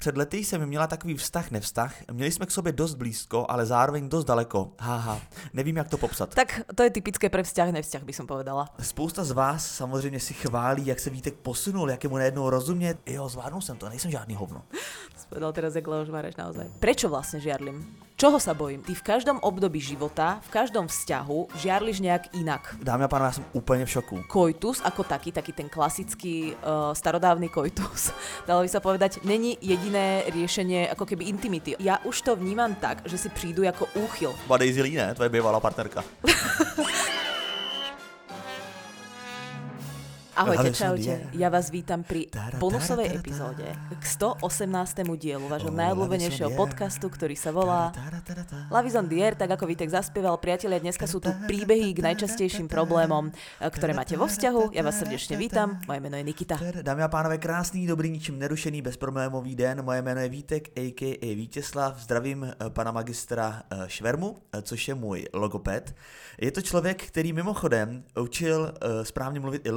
Před lety jsem měla takový vztah, nevztah. Měli jsme k sobě dost blízko, ale zároveň dost daleko. Haha, nevím, jak to popsat. Tak to je typické pre vzťah, nevzťah by som povedala. Spousta z vás samozřejmě si chválí, jak se Vítek posunul, jak je mu najednou rozumět. Jo, zvládnul jsem to, nejsem žádný hovno. Povedal teraz jak Leoš Mareš naozaj. Prečo vlastne žiarlim? Čoho sa bojím? Ty v každom období života, v každom vzťahu žiarliš nejak inak. Dámy a pánové, já jsem úplně v šoku. Koitus ako taký, taký ten klasický uh, starodávny koitus, dalo by sa povedať, není jediné riešenie ako keby intimity. Ja už to vnímam tak, že si prídu ako úchyl. Lee, ne? Tvoje bývalá partnerka. Ahojte, čaute. Ja vás vítam pri bonusovej epizóde k 118. dielu vášho najobľúbenejšieho Love is on the air. podcastu, ktorý sa volá Tara, tara, tara. Lavizon Dier, tak ako Vítek zaspieval, priatelia, dneska sú tu príbehy k najčastejším problémom, e, ktoré máte vo vzťahu. Ja vás srdečne vítam, moje meno je Nikita. Dámy a pánové, krásný, dobrý, ničím nerušený, bezproblémový den. Moje jméno je Vítek, a.k.a. Vítězslav. Zdravím eh, pana magistra eh, Švermu, eh, což je můj logoped. Je to člověk, který mimochodem učil eh, správně mluvit i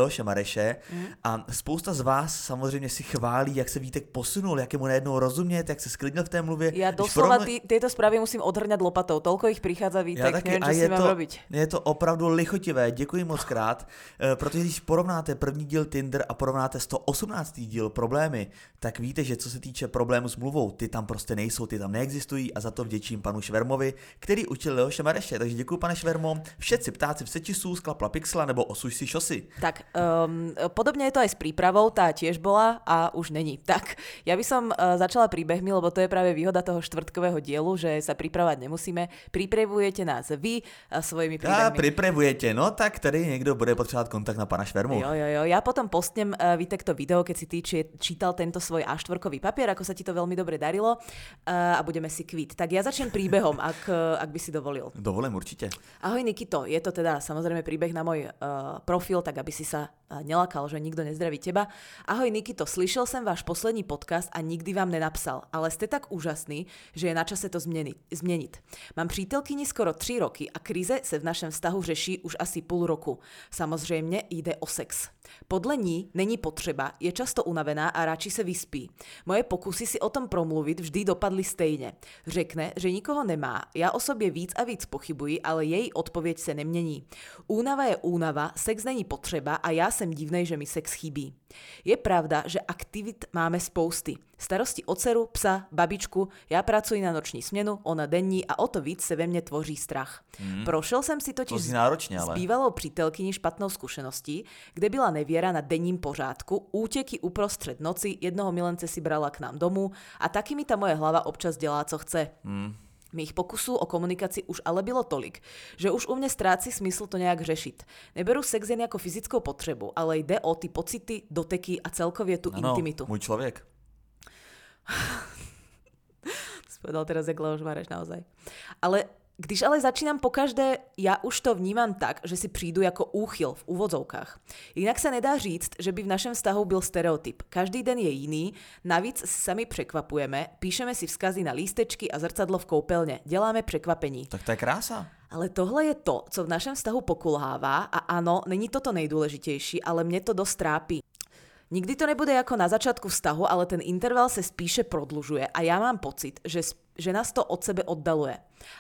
Leoše Mareše a spousta z vás samozřejmě si chválí, jak se Vítek posunul, jak je mu najednou rozumět, jak se sklidnil v té mluvě. Když doslova porovna- ty, tieto správy musím odhrňať lopatou. Toľko ich prichádza, já Vítek, taky, neviem, a je to, robiť. je to opravdu lichotivé, děkuji moc krát, eh, protože když porovnáte první díl Tinder a porovnáte 118. díl problémy, tak víte, že co se týče problému s mluvou, ty tam prostě nejsou, ty tam neexistují a za to vděčím panu Švermovi, který učil Leoše Mareše, takže děkuji pane Švermo, všetci ptáci v sečisu, sklapla pixla nebo osuš si šosy. Tak, um, podobne je to aj s prípravou, tá tiež bola a už není. Tak, ja by som uh, začala príbehmi, lebo to je práve výhoda toho štvrtkového dielu, že sa pripravať nemusíme. Pripravujete nás vy uh, svojimi A príbehmi. připravujete, no tak tady někdo bude potřebovat kontakt na pana Švermu. Jo, jo, jo. Ja potom postnem uh, Vitek to video, keď si ty či, čítal tento svoj A4 papier, ako sa ti to veľmi dobre darilo uh, a budeme si kvít. Tak ja začnem príbehom, ak, uh, ak by si dovolil. Dovolím určitě. Ahoj Nikito, je to teda samozrejme príbeh na môj uh, profil, tak aby si sa uh, nelakal, že nikto nezdraví teba. Ahoj Nikito, slyšel jsem váš poslední podcast a nikdy vám nenapsal, ale ste tak úžasný, že je na čase to změnit. změnit. Mám přítelkyni skoro 3 roky a krize se v našem vztahu řeší už asi půl roku. Samozřejmě jde o sex. Podle ní není potřeba, je často unavená a radši se vyspí. Moje pokusy si o tom promluvit vždy dopadly stejně. Řekne, že nikoho nemá, já o sobě víc a víc pochybuji, ale její odpověď se nemění. Únava je únava, sex není potřeba a já jsem divnej, že mi sex chybí. Je pravda, že aktivit máme spousty. Starosti o dceru, psa, babičku, já pracuji na noční směnu, ona denní a o to víc se ve mně tvoří strach. Mm. Prošel jsem si To totiž zní náročně, s ale. bývalou přítelkyní špatnou zkušeností, kde byla nevěra na denním pořádku, útěky uprostřed noci, jednoho milence si brala k nám domů a taky mi ta moje hlava občas dělá, co chce. Mých pokusů o komunikaci už ale bylo tolik, že už u mě ztrácí smysl to nějak řešit. Neberu sex jen jako fyzickou potřebu, ale jde o ty pocity, doteky a celkově tu Ano, intimitu. můj člověk. Povedal teraz jak Leoš Mareš naozaj. Ale když ale začínam po každé, já už to vnímám tak, že si přijdu jako úchyl v úvodzovkách. Jinak se nedá říct, že by v našem vztahu byl stereotyp. Každý den je jiný, navíc sami překvapujeme, píšeme si vzkazy na lístečky a zrcadlo v koupelně, děláme překvapení. Tak to je krása. Ale tohle je to, co v našem vztahu pokulhává a ano, není to to nejdůležitější, ale mě to dost trápí. Nikdy to nebude jako na začátku vztahu, ale ten interval se spíše prodlužuje a já mám pocit, že, že nás to od sebe oddaluje.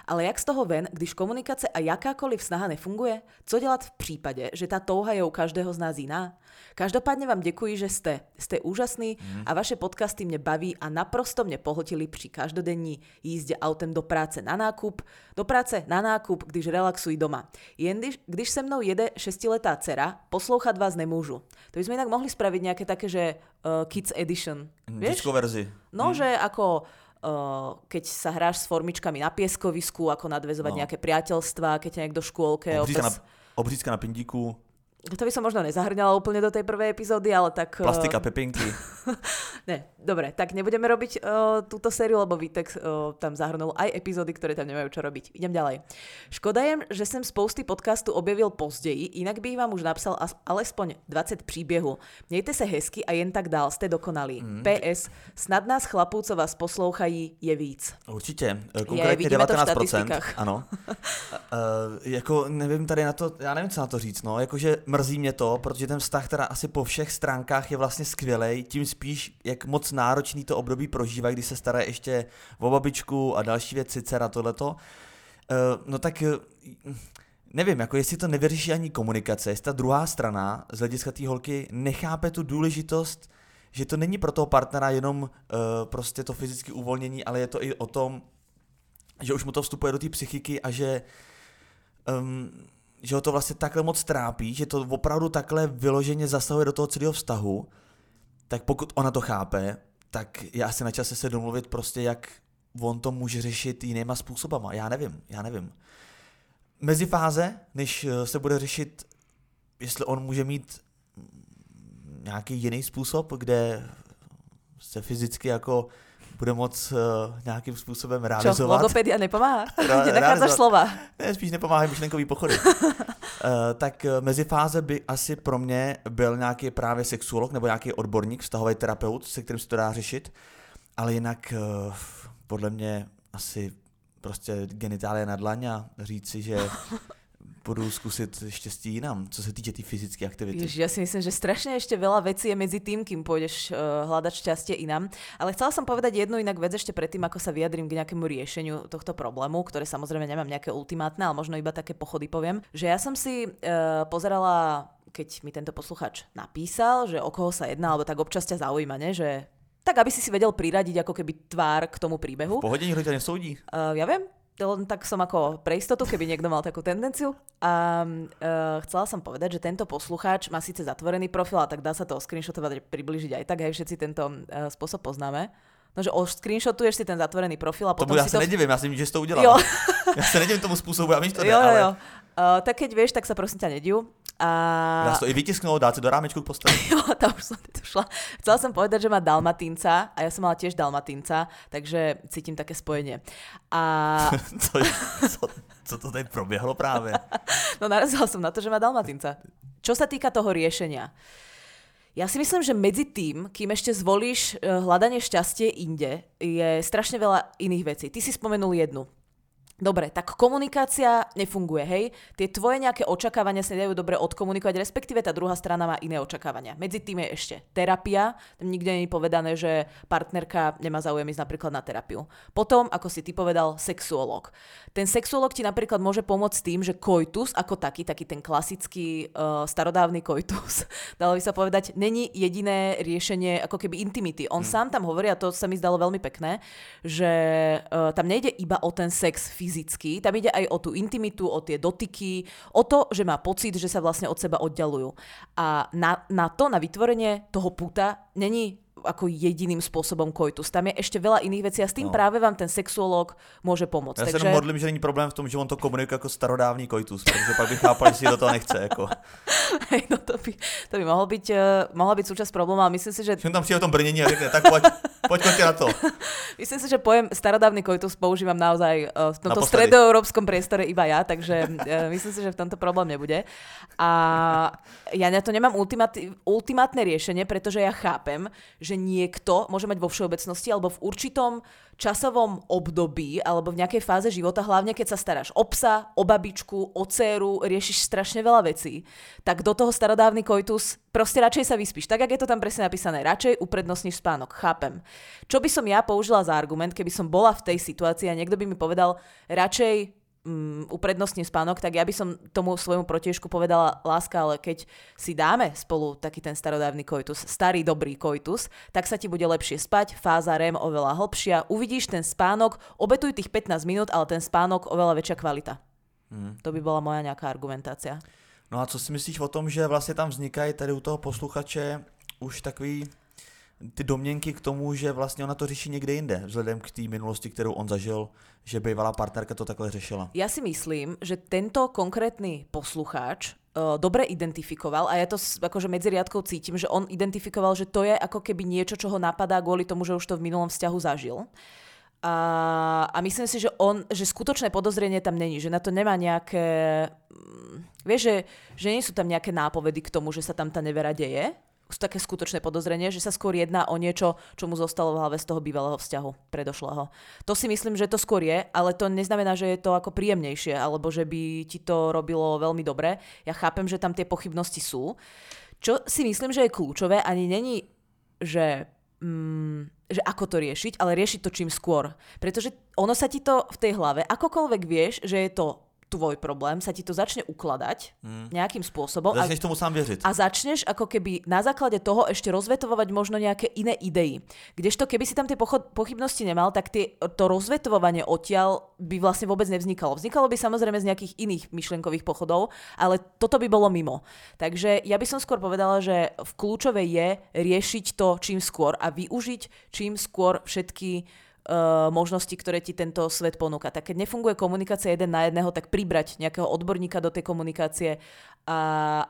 Ale jak z toho ven, když komunikace a jakákoliv snaha nefunguje? Co dělat v případě, že ta touha je u každého z nás jiná? Každopádně vám děkuji, že jste. Jste úžasný a vaše podcasty mě baví a naprosto mě pohltili při každodenní jízdě autem do práce na nákup, do práce na nákup, když relaxuji doma. Jen když, když se mnou jede šestiletá dcera, poslouchat vás nemůžu. To by sme inak mohli spraviť nejaké také, že uh, Kids Edition. Vieš? Dětskou verzi. No, že ako keď sa hráš s formičkami na pieskovisku, ako nadvezovať No. nejaké priateľstvá, keď ťa niekto v škôlke Obřízka na, občas... obřízka na pindíku, To by som možno nezahrňala úplne do tej prvej epizódy, ale tak... uh, plastika, pepinky. Ne, dobre, tak nebudeme robiť uh, túto sériu, lebo Vítek uh, tam zahrnul aj epizódy, ktoré tam nemajú čo robiť. Idem ďalej. Škoda je, že jsem spousty podcastu objevil později, jinak bych vám už napsal alespoň 20 příběhů. Mějte se hezky a jen tak dál, jste dokonalí. Mhm. PS, snad nás chlapů, co vás poslouchají, je víc. Určitě, eh, konkrétně vidíme to v 19%. statistikách. ano. Uh, jako nevím tady na to, já nevím, co na to říct, no, jakože mrzí mě to, protože ten vztah teda asi po všech stránkách je vlastně skvělý, tím spíš, jak moc náročný to období prožívá, když se stará ještě o babičku a další věci, dcera, tohleto. Uh, no tak uh, nevím, jako jestli to nevyřeší ani komunikace, jestli ta druhá strana z hlediska té holky nechápe tu důležitost, že to není pro toho partnera jenom uh, prostě to fyzické uvolnění, ale je to i o tom, že už mu to vstupuje do té psychiky a že um, že ho to vlastně takhle moc trápí, že to opravdu takhle vyloženě zasahuje do toho celého vztahu, tak pokud ona to chápe, tak je asi na čase se domluvit prostě, jak on to může řešit jinýma způsobama. Já nevím, já nevím. Mezifáze, než eh, se bude řešit, jestli on může mít nějaký jiný způsob, kde se fyzicky jako bude moc uh, nějakým způsobem realizovat. Čo, logopedia nepomáhá? Nenachádzaš slova. Ne, spíš nepomáhají myšlenkový pochody. uh, tak uh, mezi fáze by asi pro mě byl nějaký právě sexuolog nebo nějaký odborník, vztahový terapeut, se kterým se to dá řešit, ale jinak uh, podle mě asi prostě genitálie na dlaň a říci, že budú skúsiť štěstí jinam, co se týče té tý fyzické aktivity. Ježiš, ja si myslím, že strašne ešte veľa vecí je medzi tým, kým pôjdeš uh, hľadať šťastie inam. Ale chcela som povedať jednu inak vec ešte predtým, ako sa vyjadrím k nejakému riešeniu tohto problému, ktoré samozrejme nemám nejaké ultimátne, ale možno iba také pochody poviem. Že ja som si uh, pozerala keď mi tento posluchač napísal, že o koho sa jedná, alebo tak občas ťa zaujíma, ne? že tak aby si si vedel priradiť ako keby tvár k tomu príbehu. V pohode nikto ťa nesúdi? Uh, ja viem, len tak som ako pre istotu, keby niekto mal takú tendenciu. A uh, chcela som povedať, že tento poslucháč má síce zatvorený profil, a tak dá sa to screenshotovať, približiť aj tak, aj všetci tento uh, spôsob poznáme. No, že screenshotuješ si ten zatvorený profil a potom to ja si to... nedivím, ja si že si to udělal. Jo. ja sa nedivím tomu spôsobu, ja mi to jo, jo, jo. Uh, tak keď vieš, tak sa prosím ťa nediv. A... Dá to i vytisknúť, dá si do rámečku k posteli. jo, tam už som nedošla. Chcela som povedať, že má dalmatínca a ja som mala tiež dalmatínca, takže cítim také spojenie. A... co, co, co to tady probiehlo práve? no narazila som na to, že má dalmatínca. Čo sa týka toho riešenia, ja si myslím, že medzi tým, kým ešte zvolíš eh, hľadanie šťastie inde, je strašne veľa iných vecí. Ty si spomenul jednu. Dobre, tak komunikácia nefunguje, hej? Tie tvoje nejaké očakávania sa nedajú dobre odkomunikovať, respektíve tá druhá strana má iné očakávania. Medzi tým je ešte terapia, tam nikde nie je povedané, že partnerka nemá záujem ísť napríklad na terapiu. Potom, ako si ty povedal, sexuolog. Ten sexuolog ti napríklad môže pomôcť tým, že koitus ako taký, taký ten klasický uh, starodávny koitus, dalo by sa povedať, není jediné riešenie ako keby intimity. On hmm. sám tam hovorí, a to sa mi zdalo veľmi pekné, že uh, tam nejde iba o ten sex fyzicky, tam ide aj o tú intimitu, o tie dotyky, o to, že má pocit, že sa vlastne od seba oddalujú. A na, na to, na vytvorenie toho puta, není ako jediným spôsobom koitus. Tam je ešte veľa iných vecí a s tým no. práve vám ten sexuolog môže pomôcť. Ja Takže... sa modlím, že není problém v tom, že on to komunikuje ako starodávny koitus, pretože pak by chápal, že si do toho nechce. Ako. Hej, no to by, to by mohol byť, uh, mohla byť súčasť problému, ale myslím si, že... Že tam přijde o tom brnení a řekne, tak poď, poď na to. myslím si, že pojem starodávny koitus používam naozaj uh, v tomto stredoeurópskom priestore iba ja, takže uh, myslím si, že v tomto problém nebude. A ja na to nemám ultimátne riešenie, pretože ja chápem, že niekto môže mať vo všeobecnosti alebo v určitom časovom období alebo v nejakej fáze života, hlavne keď sa staráš o psa, o babičku, o dceru, riešiš strašne veľa vecí, tak do toho starodávny koitus proste radšej sa vyspíš. Tak, jak je to tam presne napísané, radšej uprednostníš spánok. Chápem. Čo by som ja použila za argument, keby som bola v tej situácii a niekto by mi povedal, radšej um, uprednostním spánok, tak ja by som tomu svojmu protiežku povedala, láska, ale keď si dáme spolu taký ten starodávny koitus, starý dobrý koitus, tak sa ti bude lepšie spať, fáza REM oveľa hlbšia, uvidíš ten spánok, obetuj tých 15 minút, ale ten spánok oveľa väčšia kvalita. Hmm. To by bola moja nejaká argumentácia. No a co si myslíš o tom, že vlastně tam vznikají tady u toho posluchače už takový ty domněnky k tomu, že vlastně ona to řeší někde jinde, vzhledem k té minulosti, kterou on zažil, že bývalá partnerka to takhle řešila. Ja si myslím, že tento konkrétny poslucháč uh, dobre identifikoval a ja to akože medzi riadkou cítim, že on identifikoval, že to je ako keby niečo, čo ho napadá kvôli tomu, že už to v minulom vzťahu zažil. A, a myslím si, že on, že skutočné podozrenie tam není, že na to nemá nejaké, mm, vieš, že, že nie sú tam nejaké nápovedy k tomu, že sa tam tá nevera deje, také skutočné podozrenie, že sa skôr jedná o niečo, čo mu zostalo v hlave z toho bývalého vzťahu predošlého. To si myslím, že to skôr je, ale to neznamená, že je to ako príjemnejšie, alebo že by ti to robilo veľmi dobre. Ja chápem, že tam tie pochybnosti sú. Čo si myslím, že je kľúčové, ani není, že mm, že ako to riešiť, ale riešiť to čím skôr. Pretože ono sa ti to v tej hlave, akokoľvek vieš, že je to tvoj problém, sa ti to začne ukladať mm. nejakým spôsobom. Začneš a, tomu sám veriť. A začneš ako keby na základe toho ešte rozvetovať možno nejaké iné idei. Kdežto keby si tam tie pochybnosti nemal, tak tie, to rozvetovanie odtiaľ by vlastne vôbec nevznikalo. Vznikalo by samozrejme z nejakých iných myšlienkových pochodov, ale toto by bolo mimo. Takže ja by som skôr povedala, že v kľúčové je riešiť to čím skôr a využiť čím skôr všetky uh, možnosti, ktoré ti tento svet ponúka. Tak keď nefunguje komunikácia jeden na jedného, tak pribrať nejakého odborníka do tej komunikácie. A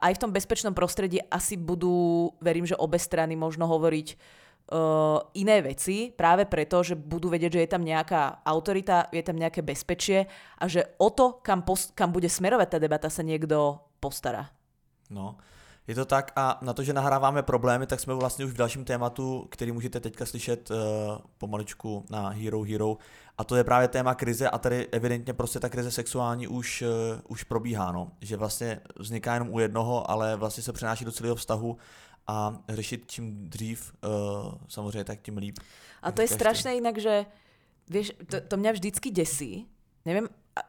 aj v tom bezpečnom prostredí asi budú, verím, že obe strany možno hovoriť uh, iné veci, práve preto, že budú vedieť, že je tam nejaká autorita, je tam nejaké bezpečie a že o to, kam, pos- kam bude smerovať tá debata, sa niekto postará. No, je to tak a na to, že nahráváme problémy, tak jsme vlastně už v dalším tématu, který můžete teďka slyšet uh, pomaličku na Hero Hero a to je právě téma krize a tady evidentně prostě ta krize sexuální už, uh, už probíhá, no. že vlastně vzniká jenom u jednoho, ale vlastně se přenáší do celého vztahu a řešit čím dřív, uh, samozřejmě tak tím líp. A to je strašné inak, že vieš, to, to mňa vždycky desí, neviem,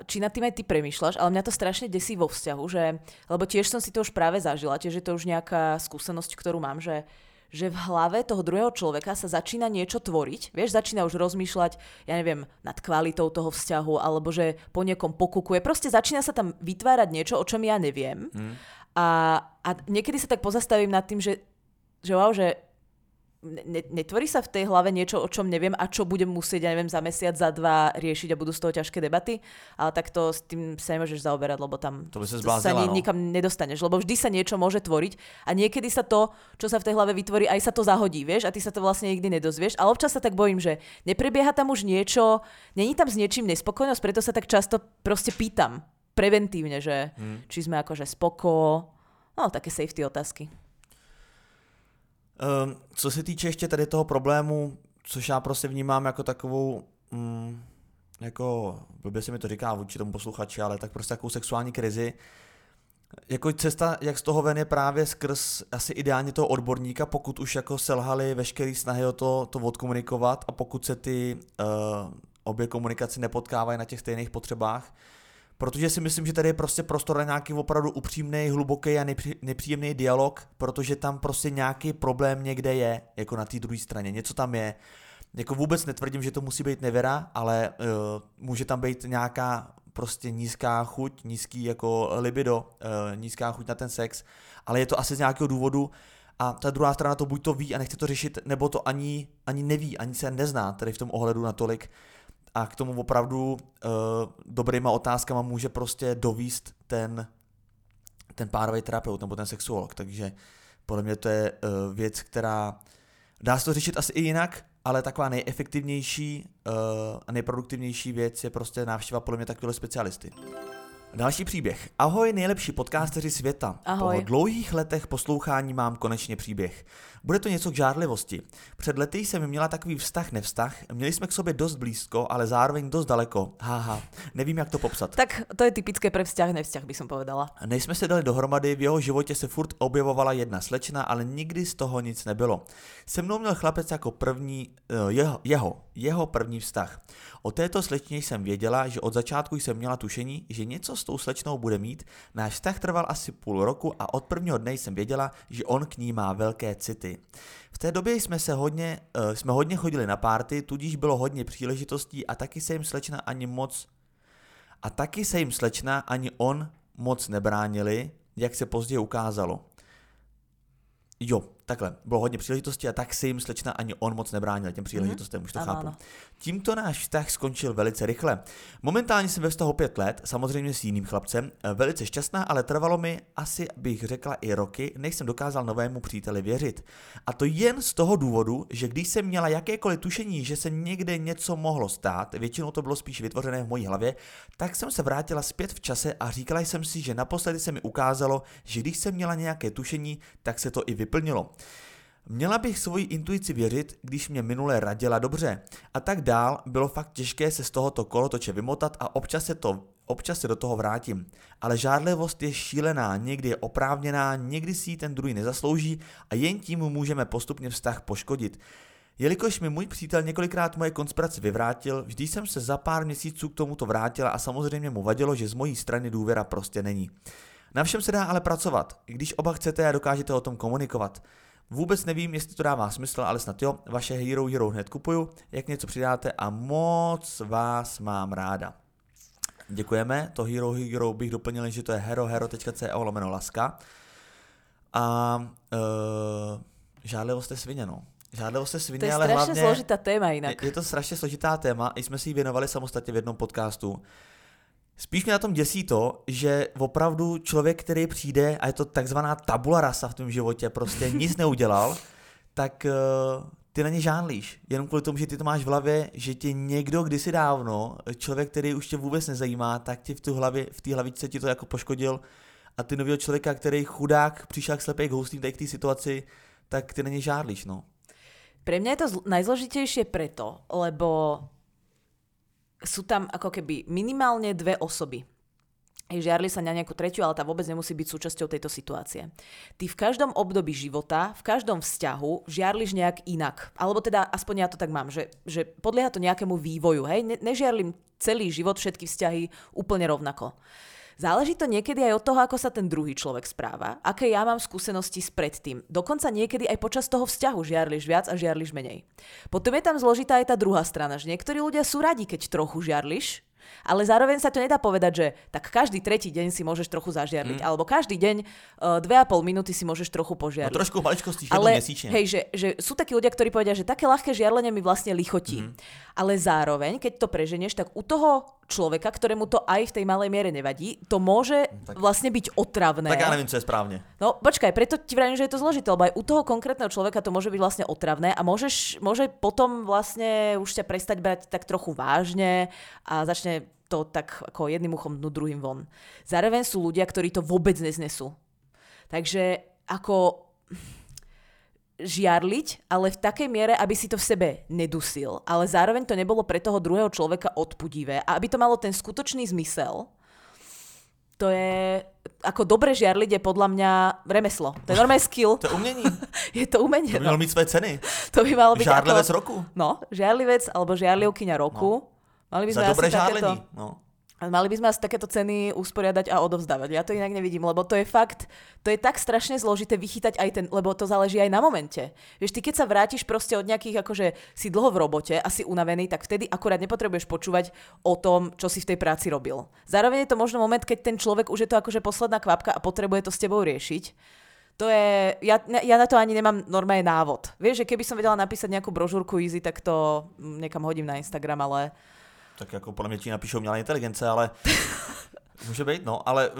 či nad tým aj ty premýšľaš, ale mňa to strašne desí vo vzťahu, že, lebo tiež som si to už práve zažila, tiež je to už nejaká skúsenosť, ktorú mám, že, že v hlave toho druhého človeka sa začína niečo tvoriť, vieš, začína už rozmýšľať, ja neviem, nad kvalitou toho vzťahu, alebo že po niekom pokukuje, proste začína sa tam vytvárať niečo, o čom ja neviem. Hmm. A, a niekedy sa tak pozastavím nad tým, že, že wow, že ne, netvorí sa v tej hlave niečo, o čom neviem a čo budem musieť, ja neviem, za mesiac, za dva riešiť a budú z toho ťažké debaty, ale tak to s tým sa nemôžeš zaoberať, lebo tam to by sa, zblázila, sa ni, no. nikam nedostaneš, lebo vždy sa niečo môže tvoriť a niekedy sa to, čo sa v tej hlave vytvorí, aj sa to zahodí, vieš, a ty sa to vlastne nikdy nedozvieš, ale občas sa tak bojím, že neprebieha tam už niečo, není tam s niečím nespokojnosť, preto sa tak často proste pýtam preventívne, že hmm. či sme akože spoko, no také safety otázky. Um, co se týče ještě tady toho problému, což já prostě vnímám jako takovou, mm, jako, blbě se mi to říká vůči tomu posluchači, ale tak prostě takovou sexuální krizi, jako cesta, jak z toho ven je právě skrz asi ideálně toho odborníka, pokud už jako selhali veškeré snahy o to, to odkomunikovat a pokud se ty uh, obě komunikace nepotkávají na těch stejných potřebách, protože si myslím, že tady je prostě prostor na nějaký opravdu upřímný, hluboký a nepříjemný dialog, protože tam prostě nějaký problém někde je, jako na té druhé straně, něco tam je. Jako vůbec netvrdím, že to musí být nevěra, ale uh, může tam být nějaká prostě nízká chuť, nízký jako libido, uh, nízká chuť na ten sex, ale je to asi z nějakého důvodu. A ta druhá strana to buď to ví a nechce to řešit, nebo to ani, ani neví, ani se nezná tady v tom ohledu natolik, a k tomu opravdu uh, dobrýma otázkama může prostě dovíst ten, ten párový terapeut nebo ten sexuolog. Takže podle mě to je uh, věc, která dá se to řešit asi i jinak, ale taková nejefektivnější uh, a nejproduktivnější věc je prostě návštěva podle mě takového specialisty. Další příběh. Ahoj, nejlepší podcasteři světa. Ahoj. Po dlouhých letech poslouchání mám konečně příběh. Bude to něco k žádlivosti. Před lety jsem měla takový vztah nevztah, měli jsme k sobě dost blízko, ale zároveň dost daleko. Haha, nevím jak to popsat. Tak to je typické pre vzťah nevzťah, by som povedala. Než jsme se dali dohromady, v jeho životě se furt objevovala jedna slečna, ale nikdy z toho nic nebylo. Se mnou měl chlapec jako první, eh, jeho, jeho, jeho první vztah. O této slečně jsem věděla, že od začátku jsem měla tušení, že něco s tou slečnou bude mít. Náš vztah trval asi půl roku a od prvního dne jsem věděla, že on k ní má velké city. V té době jsme se hodně, uh, jsme hodně chodili na párty, tudíž bylo hodně příležitostí a taky se jim slečna ani moc a taky se jim slečna ani on moc nebránili, jak se později ukázalo. Jo, takhle, bylo hodně příležitostí a tak si jim slečna ani on moc nebránil těm příležitostem, mm-hmm. už to ano, chápu. Ano. Tímto náš vztah skončil velice rychle. Momentálně jsem ve vztahu pět let, samozřejmě s jiným chlapcem, eh, velice šťastná, ale trvalo mi asi, bych řekla, i roky, než jsem dokázal novému příteli věřit. A to jen z toho důvodu, že když jsem měla jakékoliv tušení, že se někde něco mohlo stát, většinou to bylo spíš vytvořené v mojí hlavě, tak jsem se vrátila zpět v čase a říkala jsem si, že naposledy se mi ukázalo, že když jsem měla nějaké tušení, tak se to i vyplnilo. Měla bych svoji intuici věřit, když mě minule radila dobře. A tak dál bylo fakt těžké se z tohoto kolotoče vymotat a občas se, to, občas se do toho vrátím. Ale žádlivost je šílená, někdy je oprávněná, někdy si ji ten druhý nezaslouží a jen tím můžeme postupně vztah poškodit. Jelikož mi můj přítel několikrát moje konspiraci vyvrátil, vždy jsem se za pár měsíců k tomuto vrátila a samozřejmě mu vadilo, že z mojí strany důvěra prostě není. Na všem se dá ale pracovat, když oba chcete a dokážete o tom komunikovat. Vůbec nevím, jestli to dává smysl, ale snad jo, vaše Hero Hero hned kupuju, jak něco přidáte a moc vás mám ráda. Děkujeme, to Hero Hero bych doplnil, že to je herohero.co lomeno laska. A uh, žádlivost je svině, no. Žádlivost je svině, To je ale strašne hlavně... zložitá téma inak. Je, je to strašně složitá téma, i jsme si ji věnovali samostatně v jednom podcastu. Spíš mě na tom děsí to, že opravdu člověk, který přijde a je to takzvaná tabula rasa v tom životě, prostě nic neudělal, tak uh, ty na ně žánlíš. Jenom kvůli tomu, že ty to máš v hlavě, že tě někdo kdysi dávno, člověk, který už tě vůbec nezajímá, tak ti v té hlavě, v té hlavičce ti to jako poškodil a ty nového člověka, který chudák přišel k slepej k houslím tady k té situaci, tak ty na ně žádlíš, no. Pre mňa je to zl- najzložitejšie preto, lebo sú tam ako keby minimálne dve osoby. Hej, žiarli sa na nejakú tretiu, ale tá vôbec nemusí byť súčasťou tejto situácie. Ty v každom období života, v každom vzťahu žiarliš nejak inak. Alebo teda, aspoň ja to tak mám, že, že podlieha to nejakému vývoju. Hej? Ne, nežiarlim celý život, všetky vzťahy úplne rovnako. Záleží to niekedy aj od toho, ako sa ten druhý človek správa, aké ja mám skúsenosti s predtým. Dokonca niekedy aj počas toho vzťahu žiarliš viac a žiarliš menej. Potom je tam zložitá aj tá druhá strana, že niektorí ľudia sú radi, keď trochu žiarliš, ale zároveň sa to nedá povedať, že tak každý tretí deň si môžeš trochu zažiarliť, mm. alebo každý deň uh, dve a pol minúty si môžeš trochu No požiarliť. trošku maličkosti Ale hej, že, že sú takí ľudia, ktorí povedia, že také ľahké žiarlenie mi vlastne lichotí. Mm-hmm. Ale zároveň, keď to preženieš, tak u toho človeka, ktorému to aj v tej malej miere nevadí, to môže tak- vlastne byť otravné. Tak já nevím, co je správně. No počkaj, preto ti vravím, že je to zložité, lebo aj u toho konkrétneho človeka to môže byť vlastne otravné a môžeš, môže potom vlastne už ťa prestať brať tak trochu vážne a začne to tak ako jedným uchom dnu, druhým von. Zároveň sú ľudia, ktorí to vôbec neznesú. Takže ako žiarliť, ale v takej miere, aby si to v sebe nedusil, ale zároveň to nebolo pre toho druhého človeka odpudivé a aby to malo ten skutočný zmysel, to je, ako dobre žiarliť je podľa mňa remeslo. To je normálne skill. To je umění. je to umenie. To by No. mělo mít své ceny. To by malo byť Žárlivec ako... roku. No, žiarlivec alebo žiarlivkyňa roku. Mali by sme Za dobré asi takéto... žárlení. No. Mali by sme asi takéto ceny usporiadať a odovzdávať. Ja to inak nevidím, lebo to je fakt, to je tak strašne zložité vychytať aj ten, lebo to záleží aj na momente. Vieš, ty keď sa vrátiš proste od nejakých, akože si dlho v robote a si unavený, tak vtedy akurát nepotrebuješ počúvať o tom, čo si v tej práci robil. Zároveň je to možno moment, keď ten človek už je to akože posledná kvapka a potrebuje to s tebou riešiť. To je, ja, ja na to ani nemám normálne návod. Vieš, že keby som vedela napísať nejakú brožúrku easy, tak to mm, niekam hodím na Instagram, ale Tak jako podle mě ti napíšou umělá inteligence, ale může být, no, ale uh,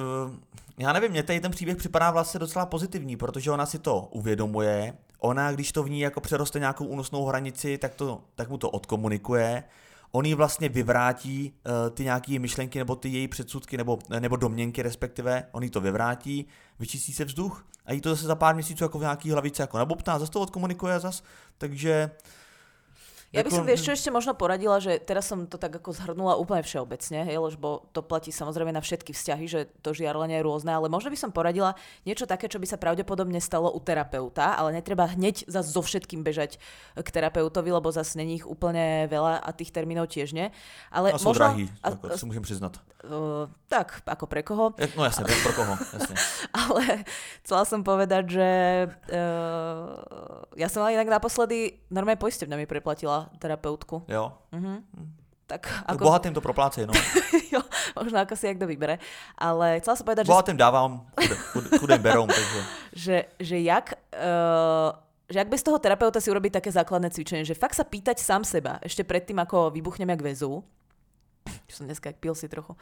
já nevím, mně tady ten příběh připadá vlastně docela pozitivní, protože ona si to uvědomuje, ona, když to v ní jako přeroste nějakou únosnou hranici, tak, to, tak mu to odkomunikuje, on jí vlastně vyvrátí uh, ty nějaké myšlenky nebo ty její předsudky nebo, nebo domněnky respektive, on jí to vyvrátí, vyčistí se vzduch a jí to zase za pár měsíců jako v nějaký hlavice jako nabobtná, zase to odkomunikuje zas, takže Ja by Ako- som, vieš čo, ešte možno poradila, že teraz som to tak ako zhrnula úplne všeobecne, hej, lebo to platí samozrejme na všetky vzťahy, že to žiarlenie je rôzne, ale možno by som poradila niečo také, čo by sa pravdepodobne stalo u terapeuta, ale netreba hneď zase so všetkým bežať k terapeutovi, lebo zase není ich úplne veľa a tých termínov tiež nie. Ale a jsou možno, drahý, a, jako, to si můžem přiznat. uh, tak, ako pre koho. No jasne, pro koho, jasne. Ale chcela som povedať, že uh, ja som mala inak naposledy, normálne poisťovňa mi preplatila terapeutku. Jo. Tak Ako... ako, Bohatým to proplácej, no. jo, možno ako si jak kto vybere. Ale chcela som povedať, že, Bohatým dávám, chudým, chud, chudým berou, takže... že, že jak... Uh, že ak bez toho terapeuta si urobiť také základné cvičenie, že fakt sa pýtať sám seba, ešte predtým, ako vybuchnem jak väzu, čo som dneska jak pil si trochu,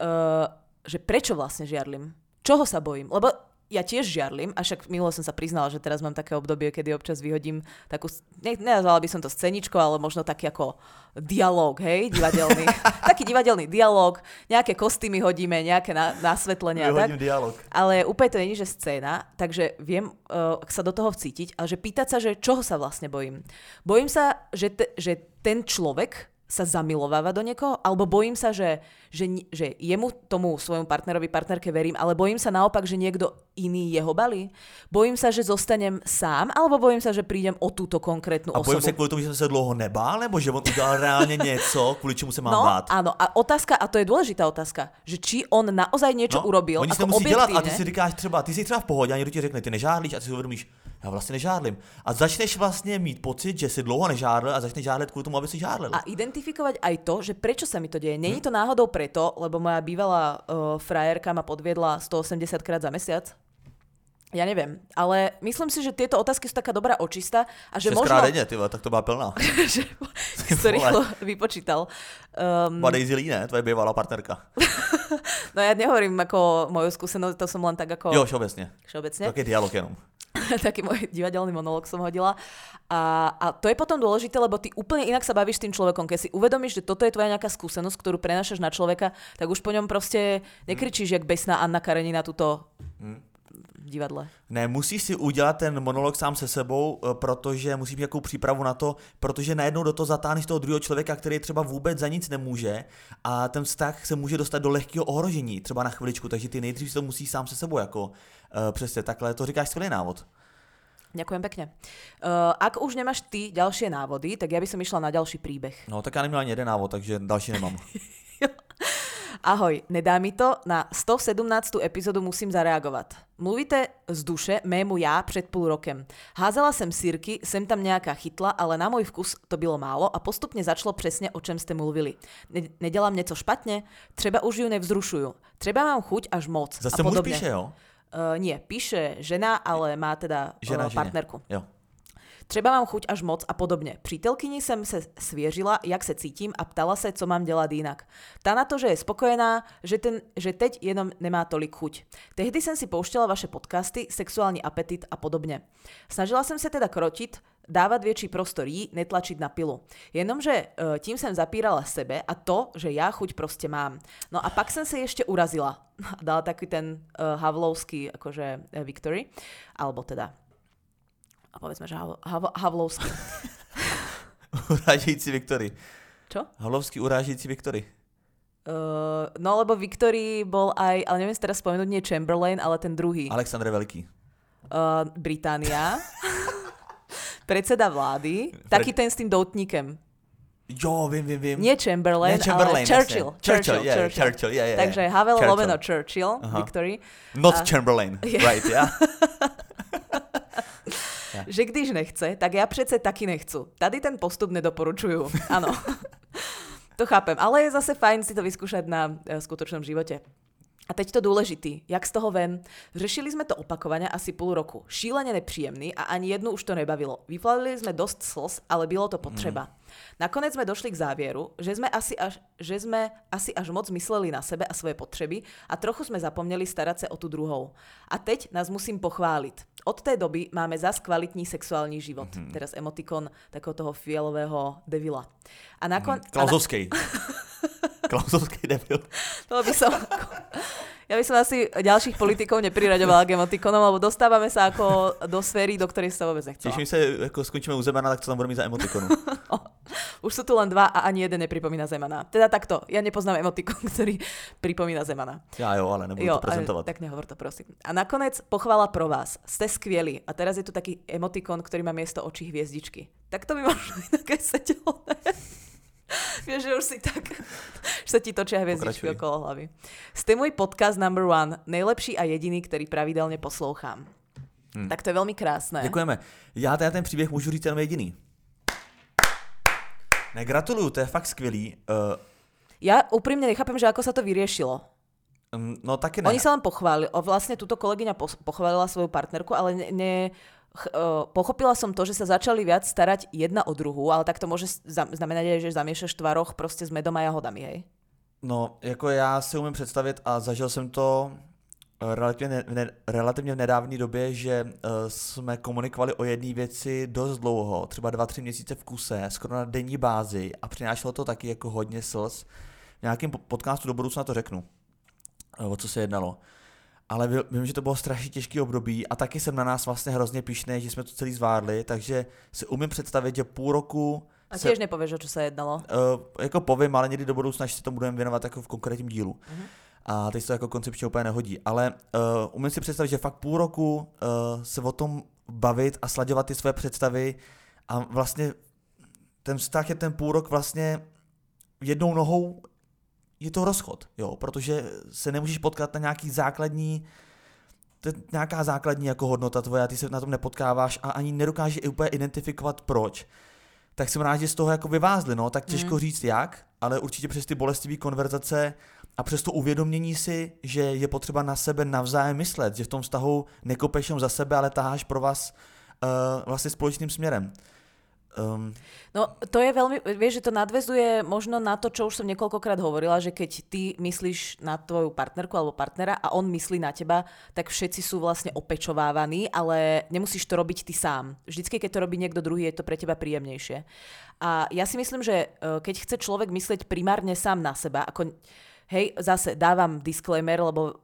uh, že prečo vlastne žiarlim? Čoho sa bojím? Lebo ja tiež žiarlim, a však minulo som sa priznala, že teraz mám také obdobie, kedy občas vyhodím takú, ne, nenazvala by som to sceničko, ale možno taký ako dialog, hej, divadelný. taký divadelný dialog, nejaké kostýmy hodíme, nejaké na, nasvetlenia. Vyhodím dialog. Ale úplne to není, že scéna, takže viem uh, sa do toho vcítiť, ale že pýtať sa, že čoho sa vlastne bojím. Bojím sa, že, te, že ten človek sa zamilováva do niekoho, alebo bojím sa, že, že, že jemu, tomu svojmu partnerovi, partnerke verím, ale bojím sa naopak, že niekto iný jeho balí. Bojím sa, že zostanem sám, alebo bojím sa, že prídem o túto konkrétnu A osobu. bojím sa kvôli tomu, že som sa dlouho nebál, nebo že on udělal reálne niečo, kvôli čemu sa mám No, bát. áno, a otázka, a to je dôležitá otázka, že či on naozaj niečo urobil, No, Oni si to musí dělat a ty si říkáš třeba, ty jsi třeba v pohodě a někdo ti řekne, ty nežádlíš a ty si uvědomíš, já vlastně nežádlím. A začneš vlastně mít pocit, že si dlouho nežádl a začneš žádlet kvůli tomu, aby si žádlil. A identifikovať aj to, že prečo sa mi to deje. Není to náhodou preto, lebo moja bývalá uh, frajerka ma podviedla 180 krát za mesiac? Ja neviem, ale myslím si, že tieto otázky sú taká dobrá očista a že Šestkrát možno... denně, ty vole, tak to byla plná. že, to rýchlo vypočítal. Um, Byla Daisy Lee, ne? Tvoje bývalá partnerka. no ja nehovorím ako moju skúsenosť, to som len tak ako Jo, všeobecne. Tak je dialog jenom. taký môj divadelný monológ som hodila. A, a to je potom dôležité, lebo ty úplne inak sa bavíš s tým človekom. Keď si uvedomíš, že toto je tvoja nejaká skúsenosť, ktorú prenášaš na človeka, tak už po ňom proste nekričíš, jak besná Anna Karenina tuto v divadle. Ne, musíš si udělat ten monolog sám se sebou, eh, protože musíš mít jakou přípravu na to, protože najednou do toho zatáhneš toho druhého člověka, který třeba vůbec za nic nemůže a ten vztah se může dostat do lehkého ohrožení, třeba na chviličku, takže ty nejdřív si to musíš sám se sebou jako uh, přesně takhle, to říkáš skvělý návod. Ďakujem pekne. Uh, ak už nemáš ty ďalšie návody, tak ja by som išla na ďalší príbeh. No, tak já neměl ani jeden návod, takže další nemám. Ahoj, nedá mi to, na 117. epizódu musím zareagovať. Mluvíte z duše mému já před půl rokem. Házela jsem sírky, sem tam nějaká chytla, ale na můj vkus to bylo málo a postupně začalo přesně o čem jste mluvili. Ne- nedělám něco špatně? Třeba už ju nevzrušuju. Třeba mám chuť až moc Zase a muž píše, jo? Uh, nie, píše žena, ale má teda Žena, uh, partnerku. Jo. Třeba mám chuť až moc a podobně. Přítelkyni jsem se svěřila, jak se cítím a ptala se, co mám dělat jinak. Ta na to, že je spokojená, že, ten, že teď jenom nemá tolik chuť. Tehdy jsem si pouštěla vaše podcasty, sexuální apetit a podobně. Snažila jsem se teda krotit, dávat větší prostor jí, netlačit na pilu. Jenomže e, tím jsem zapírala sebe a to, že já chuť prostě mám. No a pak jsem se ještě urazila. Dala takový ten uh, havlovský akože uh, victory, alebo teda a povedzme, že hav, hav, Havlovský. urážející Viktory. Čo? Havlovský urážející Viktory. Uh, no lebo Victory bol aj, ale neviem si teraz spomenúť, nie Chamberlain, ale ten druhý. Alexandr Veliký. Uh, Británia. Predseda vlády. Taký ten s tým doutníkem. Jo, vím, vím, vím. Nie Chamberlain, Ne, Chamberlain, ale Churchill. jasne. Churchill, yeah, Churchill, yeah, yeah, Takže yeah. Havel Churchill. lomeno Churchill, Aha. Victory. Not A- Chamberlain, Je. right, yeah? Že když nechce, tak ja přece taky nechcu. Tady ten postup nedoporučujú. Áno. to chápem, ale je zase fajn si to vyskúšať na e, skutočnom živote. A teď to dôležitý, jak z toho ven. Řešili sme to opakovane asi půl roku. Šílene nepříjemný a ani jednu už to nebavilo. Vyplavili sme dosť slz, ale bylo to potřeba. Nakonec sme došli k závěru, že sme, asi až, že sme asi až moc mysleli na sebe a svoje potřeby a trochu sme zapomněli starať sa o tú druhou. A teď nás musím pochváliť. Od té doby máme zas kvalitní sexuální život. Mm-hmm. Teraz emotikon takého toho fialového devila. A nakon... a na- Klausovský. Debil. to by som... Ja by som asi ďalších politikov nepriraďovala k emotikonom, lebo dostávame sa ako do sféry, do ktorej sa vôbec nechcela. Těším se, jako skončíme u Zemana, tak co tam bude mít za emotikonu. Už sú tu len dva a ani jeden nepripomína Zemana. Teda takto, ja nepoznám emotikon, ktorý pripomína Zemana. Já jo, ale nebudu Jo, to prezentovat. ale- tak nehovor to prosím. A nakonec pochvala pro vás. Ste skvělí. A teraz je tu taký emotikon, ktorý má miesto očí hviezdičky. Tak to by možno inak aj sedelo. ne? Vieš, že už si tak, že sa ti točia hviezdičky Pokračuj. okolo hlavy. Ste môj podcast number one, nejlepší a jediný, ktorý pravidelne poslouchám. Hm. Tak to je veľmi krásne. Děkujeme. Já teda ten příběh můžu říct jenom jediný. Ne, gratuluju, to je fakt skvělý. Uh, Ja úprimne nechápem, že ako sa to vyriešilo. um, no taky ne. Oni sa len pochválili. O, vlastne túto kolegyňa pochválila svoju partnerku, ale ne, ne, pochopila som to, že sa začali viac starať jedna o druhú, ale tak to môže znamenať aj, že zamiešaš tvaroch proste s medom a jahodami, hej? No, jako já si umím představit a zažil jsem to relativně, ne, relativně v nedávné době, že uh, jsme komunikovali o jedné věci dost dlouho, třeba dva, tři měsíce v kuse, skoro na denní bázi a přinášelo to taky jako hodně slz. V nějakém podcastu do budoucna to řeknu, o co se jednalo. Ale vím, že to bylo strašně těžký období a taky jsem na nás vlastně hrozně pišný, že jsme to celý zvládli, takže si umím představit, že půl roku a tiež se, nepovieš, o čo sa jednalo? Uh, jako povím, ale někdy do budoucna, si to budeme věnovat jako v konkrétním dílu. Uh-huh a teď se to jako koncepčně úplně nehodí. Ale uh, umím si představit, že fakt půl roku uh, se o tom bavit a slaďovat ty své představy a vlastně ten vztah je ten půl rok vlastně jednou nohou je to rozchod, jo, protože se nemůžeš potkat na nějaký základní to je nějaká základní jako hodnota tvoje a ty se na tom nepotkáváš a ani nedokážeš úplně identifikovat proč. Tak jsem rád, že z toho jako vyvázli, no, tak těžko mm. říct jak, ale určitě přes ty bolestivé konverzace a přes to uvědomění si, že je potřeba na sebe navzájem myslet, že v tom vztahu nekopeš za sebe, ale taháš pro vás uh, vlastně společným směrem. Um, no to je veľmi, vieš, že to nadvezuje možno na to, čo už som niekoľkokrát hovorila, že keď ty myslíš na tvoju partnerku alebo partnera a on myslí na teba, tak všetci sú vlastne opečovávaní, ale nemusíš to robiť ty sám. Vždycky, keď to robí niekto druhý, je to pre teba príjemnejšie. A ja si myslím, že eh, keď chce človek myslieť primárne sám na seba, ako Hej, zase dávam disclaimer, lebo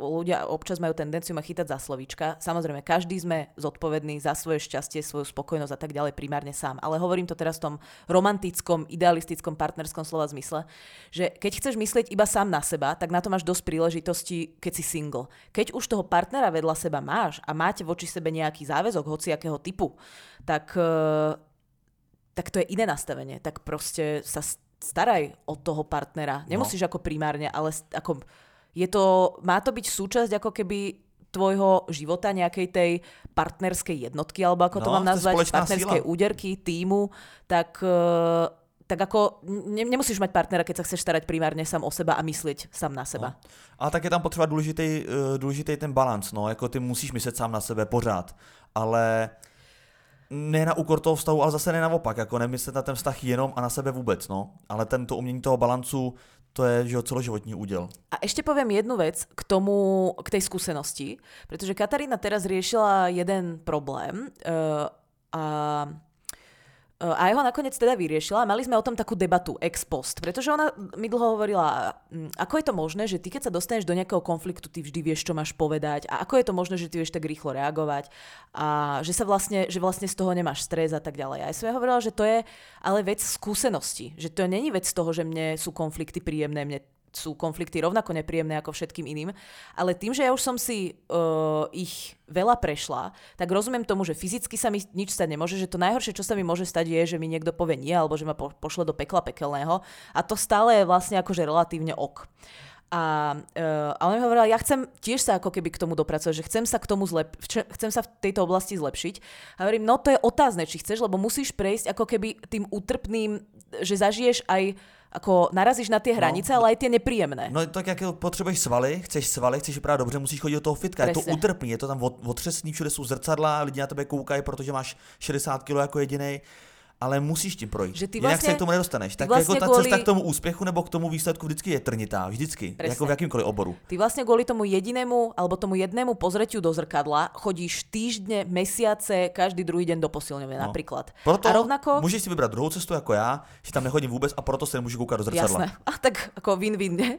ľudia občas majú tendenciu ma chytať za slovíčka. Samozrejme, každý sme zodpovedný za svoje šťastie, svoju spokojnosť a tak ďalej primárne sám. Ale hovorím to teraz v tom romantickom, idealistickom, partnerskom slova zmysle, že keď chceš myslieť iba sám na seba, tak na to máš dosť príležitostí, keď si single. Keď už toho partnera vedľa seba máš a máte voči sebe nejaký záväzok, hociakého typu, tak, eh, tak to je iné nastavenie. Tak proste sa staraj o toho partnera. No. Nemusíš no. ako primárne, ale ako je to, má to byť súčasť ako keby tvojho života, nejakej tej partnerskej jednotky, alebo ako no, to mám nazvať, partnerskej sila. úderky, týmu, tak, e, tak ako ne, nemusíš mať partnera, keď sa chceš starať primárne sám o seba a myslieť sám na seba. No. Ale tak je tam potřeba důležitý, e, důležitý ten balans, no, jako ty musíš myslet sám na sebe pořád, ale ne na úkor toho vztahu, ale zase ne naopak, jako nemyslet na ten vztah jenom a na sebe vůbec, no. Ale tento umění toho balancu, to je že celoživotní úděl. A ešte poviem jednu vec k tomu, k tej skúsenosti, pretože Katarína teraz riešila jeden problém uh, a a ho nakoniec teda vyriešila. Mali sme o tom takú debatu ex post, pretože ona mi dlho hovorila, mm, ako je to možné, že ty keď sa dostaneš do nejakého konfliktu, ty vždy vieš, čo máš povedať a ako je to možné, že ty vieš tak rýchlo reagovať a že sa vlastne, že vlastne z toho nemáš stres a tak ďalej. A ja som ja hovorila, že to je ale vec skúsenosti, že to není vec toho, že mne sú konflikty príjemné, mne sú konflikty rovnako nepríjemné ako všetkým iným, ale tým, že ja už som si uh, ich veľa prešla, tak rozumiem tomu, že fyzicky sa mi nič stať nemôže, že to najhoršie, čo sa mi môže stať, je, že mi niekto povie nie, alebo že ma po, pošle do pekla pekelného a to stále je vlastne akože relatívne ok. A, uh, a on mi hovoril, ja chcem tiež sa ako keby k tomu dopracovať, že chcem sa k tomu zlep- chcem sa v tejto oblasti zlepšiť. A hovorím, no to je otázne, či chceš, lebo musíš prejsť ako keby tým útrpným, že zažiješ aj ako narazíš na tie no. hranice, no, ale aj tie nepříjemné. No tak jak potřebuješ svaly, chceš svaly, chceš vypadat dobře, musíš chodit do toho fitka. Presne. Je to utrpný, je to tam otřesný, všude jsou zrcadla, lidi na tebe koukají, protože máš 60 kg jako jediný ale musíš tím projít. Že ty vlastně, Jinak se k tomu nedostaneš. Tak vlastně jako ta kvůli... cesta k tomu úspěchu nebo k tomu výsledku vždycky je trnitá, vždycky, Presne. jako v jakýmkoliv oboru. Ty vlastně kvůli tomu jedinému alebo tomu jednému pozretiu do zrkadla chodíš týždne, mesiace, každý druhý den do posilňovny no. například. Proto a rovnako... můžeš si vybrat druhou cestu jako já, že tam nechodím vůbec a proto se nemůžu koukat do zrcadla. Jasné. A tak jako win-win, ne?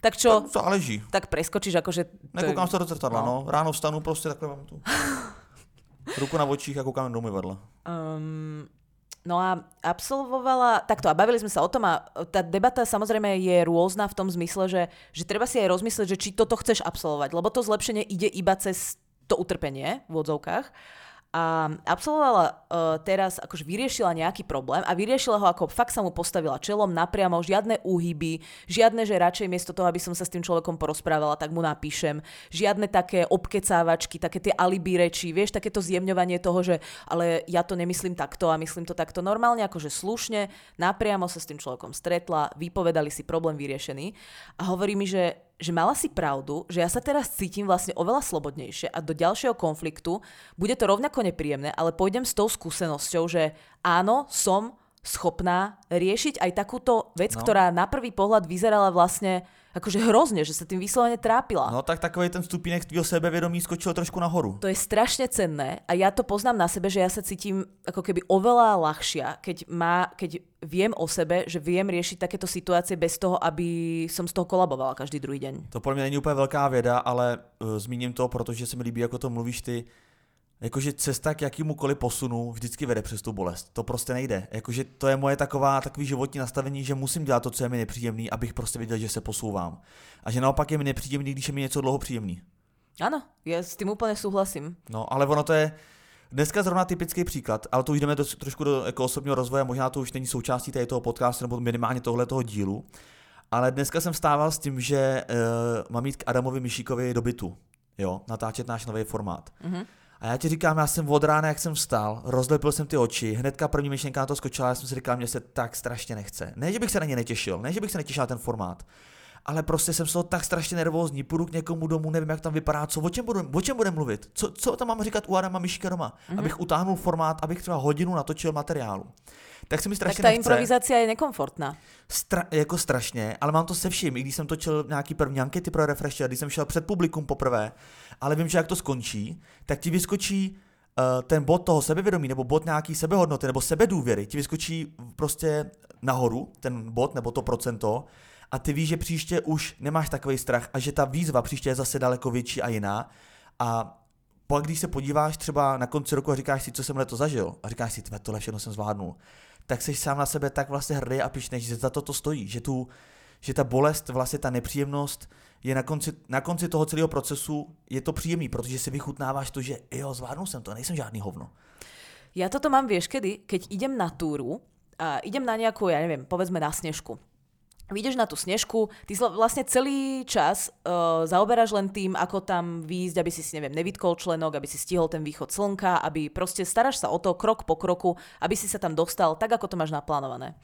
Tak čo? To záleží. Tak preskočíš akože... Nekoukám se do zrcadla, no. no. Ráno vstanu prostě takhle mám tu. Ruku na očích a koukám do umyvadla. Um, No a absolvovala, takto a bavili sme sa o tom a tá debata samozrejme je rôzna v tom zmysle, že, že treba si aj rozmyslieť, že či toto chceš absolvovať, lebo to zlepšenie ide iba cez to utrpenie v odzovkách a absolvovala uh, teraz, akože vyriešila nejaký problém a vyriešila ho ako fakt sa mu postavila čelom napriamo, žiadne úhyby, žiadne, že radšej miesto toho, aby som sa s tým človekom porozprávala, tak mu napíšem, žiadne také obkecávačky, také tie alibi reči, vieš, takéto zjemňovanie toho, že ale ja to nemyslím takto a myslím to takto normálne, akože slušne, napriamo sa s tým človekom stretla, vypovedali si problém vyriešený. A hovorí mi, že že mala si pravdu, že ja sa teraz cítim vlastne oveľa slobodnejšie a do ďalšieho konfliktu bude to rovnako nepríjemné, ale pôjdem s tou skúsenosťou, že áno, som schopná riešiť aj takúto vec, no. ktorá na prvý pohľad vyzerala vlastne Akože hrozne, že sa tým vyslovene trápila. No tak takový ten stupínek tvýho sebevědomí skočil trošku nahoru. To je strašne cenné a ja to poznám na sebe, že ja sa cítim ako keby oveľa ľahšia, keď, má, keď viem o sebe, že viem riešiť takéto situácie bez toho, aby som z toho kolabovala každý druhý deň. To podle mě není úplně velká věda, ale uh, zmíním to, protože se mi líbí, jako to mluvíš ty, jakože cesta k jakýmukoliv posunu vždycky vede přes tu bolest. To prostě nejde. Jakože to je moje taková, takový životní nastavení, že musím dělat to, co je mi nepříjemný, abych prostě viděl, že se posouvám. A že naopak je mi nepříjemný, když je mi něco dlouho příjemný. Áno, ja s tým úplne súhlasím. No, ale ono to je dneska zrovna typický příklad, ale to už jdeme do, trošku do jako osobního rozvoje, možná to už není součástí tady toho podcastu nebo minimálně tohle toho dílu. Ale dneska jsem stával s tím, že uh, mám jít k Adamovi Mišíkovi do bytu, jo, natáčet náš nový formát. Mhm. A já ti říkám, já jsem od rána, jak jsem vstal, rozlepil jsem ty oči, hnedka první myšlenka na to skočila, já jsem si říkal, mě se tak strašně nechce. Ne, že bych se na ně netěšil, ne, že bych se netěšil na ten formát, ale prostě jsem z toho tak strašně nervózní, půjdu k někomu domů, nevím, jak tam vypadá, co, o čem budu, o čem budem mluvit, co, co tam mám říkat u Adama Miška doma, mm-hmm. abych utáhnul formát, abych třeba hodinu natočil materiálu. Tak se mi Tak strašně tá nechce. improvizácia je nekomfortná. Stra- jako strašně, ale mám to se vším, i když jsem točil nějaký první ankety pro Refresher, když jsem šel před publikum poprvé, ale vím, že jak to skončí, tak ti vyskočí uh, ten bod toho sebevědomí, nebo bod nějaký sebehodnoty, nebo sebedůvěry, ti vyskočí prostě nahoru, ten bod, nebo to procento, a ty víš, že příště už nemáš takový strach a že ta výzva příště je zase daleko větší a jiná. A pak, když se podíváš třeba na konci roku a říkáš si, co jsem letos zažil, a říkáš si, tve, tohle všechno jsem zvládnul, tak jsi sám na sebe tak vlastně hrdý a pišnej, že za to to stojí, že, tu, že ta bolest, vlastně ta nepříjemnost je na konci, na konci toho celého procesu, je to příjemný, protože si vychutnáváš to, že jo, zvládnul jsem to, nejsem žádný hovno. Ja toto mám, vieš, kedy? Keď idem na túru a idem na nejakú, ja neviem, povedzme na snežku. Vyjdeš na tú snežku, ty vlastne celý čas uh, zaoberáš len tým, ako tam výjsť, aby si si, neviem, nevytkol členok, aby si stihol ten východ slnka, aby proste staráš sa o to krok po kroku, aby si sa tam dostal tak, ako to máš naplánované.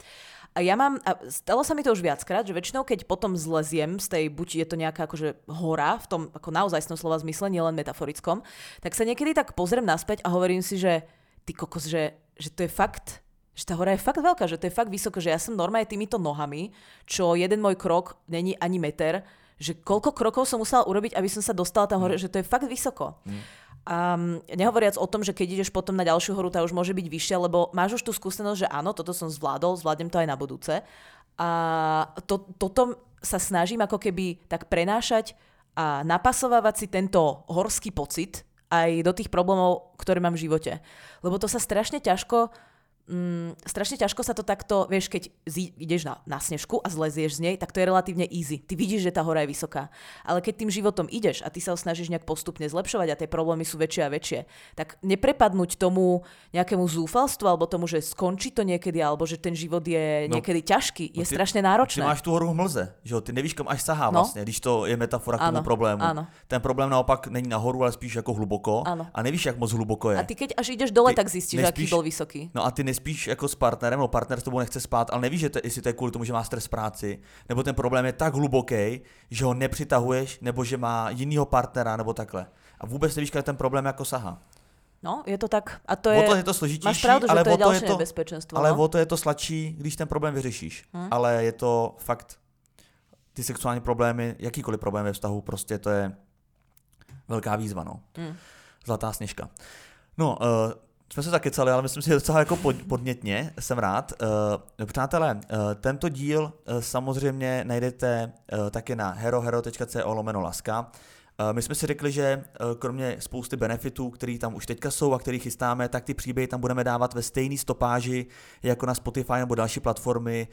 A ja mám, a stalo sa mi to už viackrát, že väčšinou, keď potom zleziem z tej, buď je to nejaká akože hora, v tom ako naozaj slova zmysle, nielen metaforickom, tak sa niekedy tak pozriem naspäť a hovorím si, že ty kokos, že, že to je fakt, že tá hora je fakt veľká, že to je fakt vysoko, že ja som normálne týmito nohami, čo jeden môj krok není ani meter, že koľko krokov som musela urobiť, aby som sa dostala tam hore, že to je fakt vysoko. A nehovoriac o tom, že keď ideš potom na ďalšiu horu, tá už môže byť vyššia, lebo máš už tú skúsenosť, že áno, toto som zvládol, zvládnem to aj na budúce. A to, toto sa snažím ako keby tak prenášať a napasovávať si tento horský pocit aj do tých problémov, ktoré mám v živote. Lebo to sa strašne ťažko mm, strašne ťažko sa to takto, vieš, keď zi- ideš na, na snežku a zlezieš z nej, tak to je relatívne easy. Ty vidíš, že tá hora je vysoká. Ale keď tým životom ideš a ty sa ho snažíš nejak postupne zlepšovať a tie problémy sú väčšie a väčšie, tak neprepadnúť tomu nejakému zúfalstvu alebo tomu, že skončí to niekedy, alebo že ten život je No. niekedy ťažký, je ty- strašne Ty náročné. máš tu horu v mlze, že jo? Ty nevíš, kam až sahá No. vlastně, když to je metafora k tomu problému. áno. Ten problém naopak není nahoru, ale spíš jako hluboko. Áno. A nevíš, jak moc hluboko je. A ty keď až ideš dole, Ty tak zistíš, aký nespíš- bol vysoký. No a ty nespíš jako s partnerem, nebo partner s tebou nechce spát, ale nevíš, že to, jestli to je kvůli tomu, že má stres práci, nebo ten problém je tak hluboký, že ho nepřitahuješ, nebo že má jinýho partnera, nebo takhle. A vůbec nevíš, kam ten problém jako sahá. No, je to tak. A to O je... to je to složitější, Máš pravdu, že ale to je o to ďalšie to, nebezpečenstvo. ale no? o to je to sladší, když ten problém vyřešíš. Hm. Ale je to fakt, ty sexuální problémy, jakýkoliv problém ve vztahu, prostě to je velká výzva, no. Hm. Zlatá sněžka. No, uh, jsme se zakecali, ale myslím si, že docela jako pod, podnětně, jsem rád. Uh, přátelé, uh, tento díl uh, samozřejmě najdete taky na herohero.co lomeno laska. My jsme si řekli, že kromě spousty benefitů, který tam už teďka jsou a který chystáme, tak ty příběhy tam budeme dávat ve stejné stopáži jako na Spotify nebo další platformy.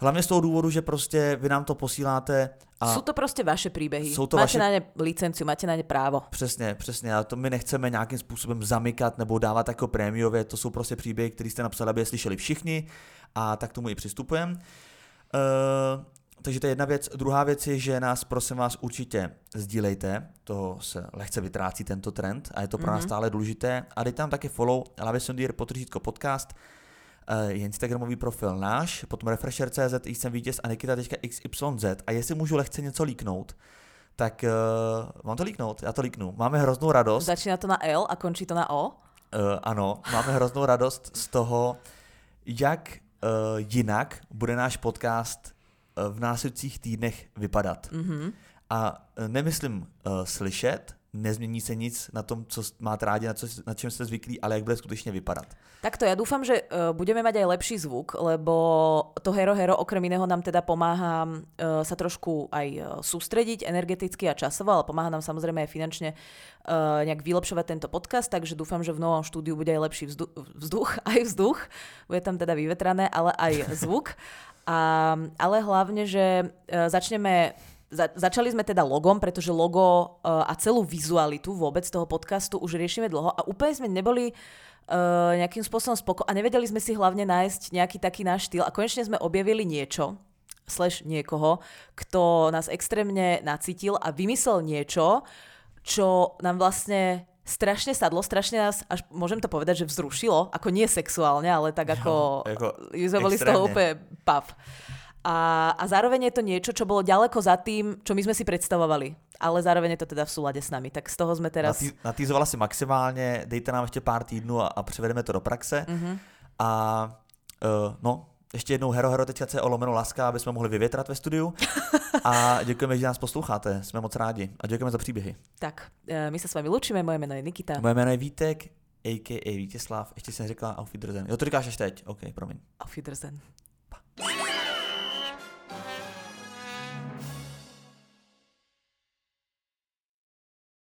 Hlavně z toho důvodu, že prostě vy nám to posíláte a Sú to proste vaše príbehy. Sú to máte vaše- na ne licenciu, máte na ne právo. Přesně, přesně. A to my nechceme nějakým způsobem zamykat nebo dávat jako prémiově. To jsou prostě příběhy, které jste napsali, aby je slyšeli všichni a tak tomu i přistupujeme. Uh, takže to je jedna věc. Druhá věc je, že nás prosím vás určitě sdílejte. To se lehce vytrácí tento trend a je to pro nás Mhm. stále důležité. A dejte tam taky follow Lavesondier potržítko podcast je Instagramový profil náš, potom Refresher.cz, jsem vítěz a Nikita.xyz a jestli můžu lehce něco líknout, tak uh, mám to líknout, já to líknu. Máme hroznou radost, Začína to na L a končí to na O. uh, ano, máme hroznou radost z toho, jak uh, jinak bude náš podcast eh, v následujících týdnech vypadat. Mm-hmm. A eh, nemyslím uh, slyšet, nezmění se nic na tom, co máte rádi, na, co, na čem ste zvyklí, ale jak bude skutečně vypadat. Takto, ja dúfam, že uh, budeme mať aj lepší zvuk, lebo to Hero Hero okrem iného nám teda pomáha uh, sa trošku aj uh, sústrediť energeticky a časovo, ale pomáha nám samozrejme aj finančne uh, nejak vylepšovať tento podcast, takže dúfam, že v novom štúdiu bude aj lepší vzduch, vzduch aj vzduch, bude tam teda vyvetrané, ale aj zvuk. A, ale hlavne, že uh, začneme za, začali sme teda logom, pretože logo uh, a celú vizualitu vôbec toho podcastu už riešime dlho a úplne sme neboli uh, nejakým spôsobom spoko a nevedeli sme si hlavne nájsť nejaký taký náš štýl a konečne sme objavili niečo, slash niekoho, kto nás extrémne nacítil a vymyslel niečo, čo nám vlastne strašne sadlo, strašne nás, až môžem to povedať, že vzrušilo, ako nie sexuálne, ale tak ako, jo, ako sme boli z toho úplne pav. A, a zároveň je to niečo, čo bolo ďaleko za tým, čo my sme si predstavovali. Ale zároveň je to teda v súlade s nami. Tak z toho sme teraz... Natý, natýzovala si maximálně, dejte nám ještě pár týdnů a, a převedeme to do praxe. Mm-hmm. A uh, no, ještě jednou Hero Hero teďka o lomeno laska, aby jsme mohli vyvětrat ve studiu. A děkujeme, že nás posloucháte, jsme moc rádi. A děkujeme za příběhy. Tak, e, my se s vámi lučíme, moje jméno je Nikita. Moje jméno je Vítek, a.k.a. Vítězslav. Ještě jsem řekla Auf Wiedersehen. Jo, to říkáš až teď. OK, promiň. Auf Wiedersehen.